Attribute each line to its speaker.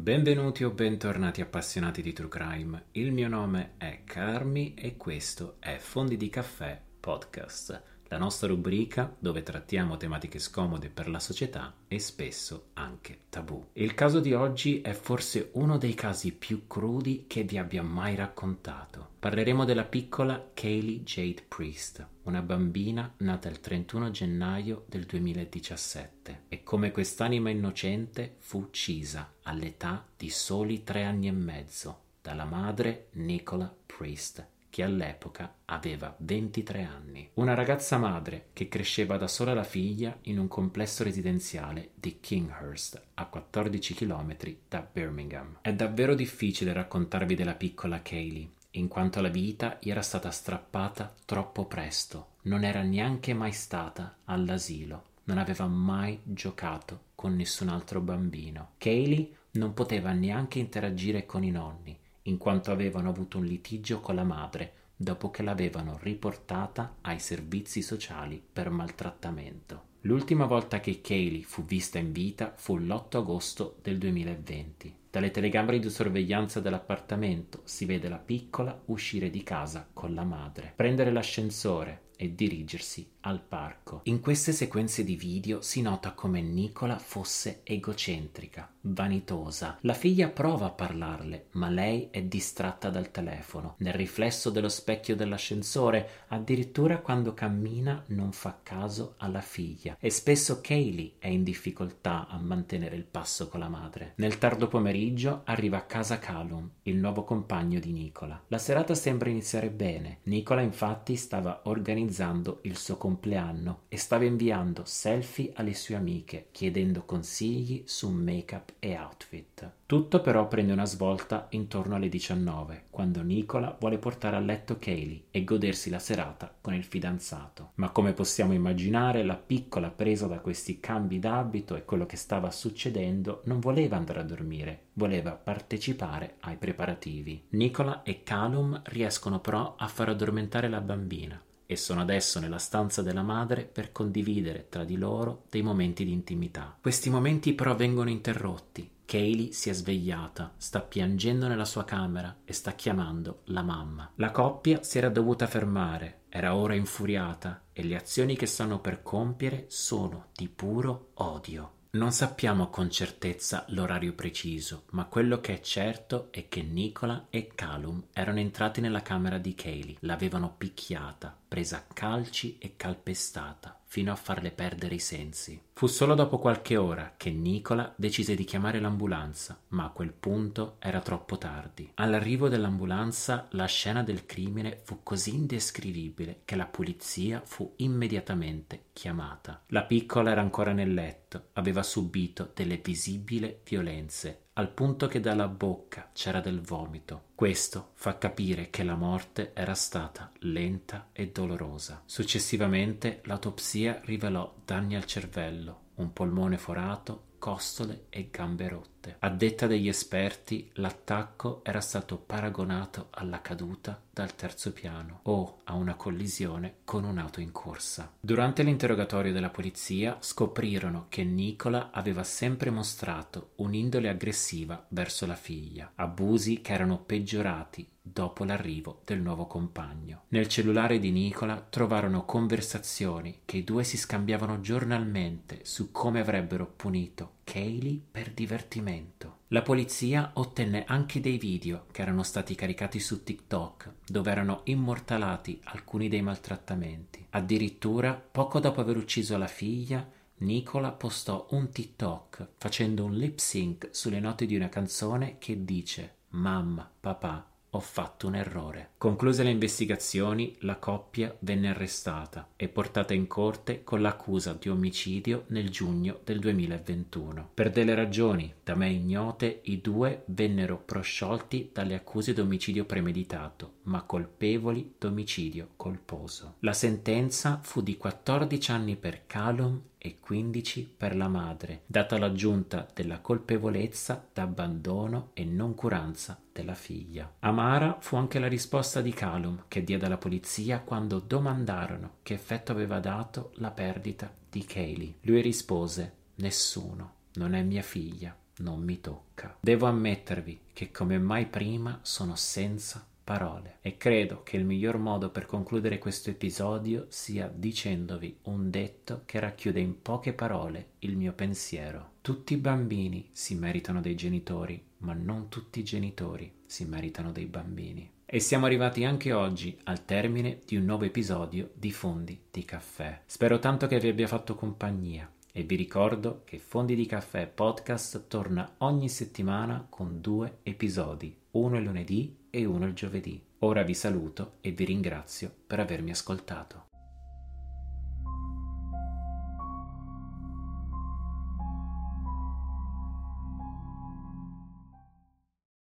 Speaker 1: Benvenuti o bentornati appassionati di True Crime. Il mio nome è Carmi e questo è Fondi di Caffè Podcast, la nostra rubrica dove trattiamo tematiche scomode per la società e spesso anche tabù. Il caso di oggi è forse uno dei casi più crudi che vi abbia mai raccontato. Parleremo della piccola Kaylee Jade Priest, una bambina nata il 31 gennaio del 2017 e come quest'anima innocente fu uccisa all'età di soli tre anni e mezzo dalla madre Nicola Priest che all'epoca aveva 23 anni. Una ragazza madre che cresceva da sola la figlia in un complesso residenziale di Kinghurst, a 14 km da Birmingham. È davvero difficile raccontarvi della piccola Kaylee, in quanto la vita gli era stata strappata troppo presto, non era neanche mai stata all'asilo, non aveva mai giocato con nessun altro bambino. Kaylee non poteva neanche interagire con i nonni, in quanto avevano avuto un litigio con la madre dopo che l'avevano riportata ai servizi sociali per maltrattamento. L'ultima volta che Kaylee fu vista in vita fu l'8 agosto del 2020. Dalle telecamere di sorveglianza dell'appartamento si vede la piccola uscire di casa con la madre, prendere l'ascensore e dirigersi al parco. In queste sequenze di video si nota come Nicola fosse egocentrica, vanitosa. La figlia prova a parlarle, ma lei è distratta dal telefono. Nel riflesso dello specchio dell'ascensore, addirittura quando cammina non fa caso alla figlia. E spesso Kaylee è in difficoltà a mantenere il passo con la madre. Nel tardo pomeriggio arriva a casa Calum, il nuovo compagno di Nicola. La serata sembra iniziare bene. Nicola infatti stava organizzando il suo compleanno e stava inviando selfie alle sue amiche chiedendo consigli su make-up e outfit. Tutto però prende una svolta intorno alle 19, quando Nicola vuole portare a letto Kaylee e godersi la serata con il fidanzato. Ma come possiamo immaginare, la piccola presa da questi cambi d'abito e quello che stava succedendo non voleva andare a dormire, voleva partecipare ai preparativi. Nicola e Calum riescono però a far addormentare la bambina e sono adesso nella stanza della madre per condividere tra di loro dei momenti di intimità. Questi momenti però vengono interrotti. Kaylee si è svegliata, sta piangendo nella sua camera e sta chiamando la mamma. La coppia si era dovuta fermare, era ora infuriata e le azioni che stanno per compiere sono di puro odio. Non sappiamo con certezza l'orario preciso, ma quello che è certo è che Nicola e Calum erano entrati nella camera di Kaylee, l'avevano picchiata, presa a calci e calpestata, fino a farle perdere i sensi. Fu solo dopo qualche ora che Nicola decise di chiamare l'ambulanza, ma a quel punto era troppo tardi. All'arrivo dell'ambulanza la scena del crimine fu così indescrivibile che la polizia fu immediatamente chiamata. La piccola era ancora nel letto, aveva subito delle visibili violenze al punto che dalla bocca c'era del vomito. Questo fa capire che la morte era stata lenta e dolorosa. Successivamente l'autopsia rivelò danni al cervello, un polmone forato, costole e gambe rotte. A detta degli esperti, l'attacco era stato paragonato alla caduta dal terzo piano o a una collisione con un'auto in corsa. Durante l'interrogatorio della polizia scoprirono che Nicola aveva sempre mostrato un'indole aggressiva verso la figlia, abusi che erano peggiorati dopo l'arrivo del nuovo compagno. Nel cellulare di Nicola trovarono conversazioni che i due si scambiavano giornalmente su come avrebbero punito Kaylee per divertimento. La polizia ottenne anche dei video che erano stati caricati su TikTok, dove erano immortalati alcuni dei maltrattamenti. Addirittura, poco dopo aver ucciso la figlia, Nicola postò un TikTok facendo un lip sync sulle note di una canzone che dice Mamma, papà, ho fatto un errore. Concluse le investigazioni, la coppia venne arrestata e portata in corte con l'accusa di omicidio nel giugno del 2021. Per delle ragioni da me ignote, i due vennero prosciolti dalle accuse di omicidio premeditato, ma colpevoli d'omicidio colposo. La sentenza fu di 14 anni per Calum e 15 per la madre, data l'aggiunta della colpevolezza d'abbandono e noncuranza della figlia. Amara fu anche la risposta di Calum che diede alla polizia quando domandarono che effetto aveva dato la perdita di Kaylee. Lui rispose: Nessuno, non è mia figlia non mi tocca. Devo ammettervi che come mai prima sono senza parole e credo che il miglior modo per concludere questo episodio sia dicendovi un detto che racchiude in poche parole il mio pensiero. Tutti i bambini si meritano dei genitori, ma non tutti i genitori si meritano dei bambini. E siamo arrivati anche oggi al termine di un nuovo episodio di Fondi di Caffè. Spero tanto che vi abbia fatto compagnia e vi ricordo che Fondi di Caffè Podcast torna ogni settimana con due episodi, uno il lunedì e uno il giovedì. Ora vi saluto e vi ringrazio per avermi ascoltato.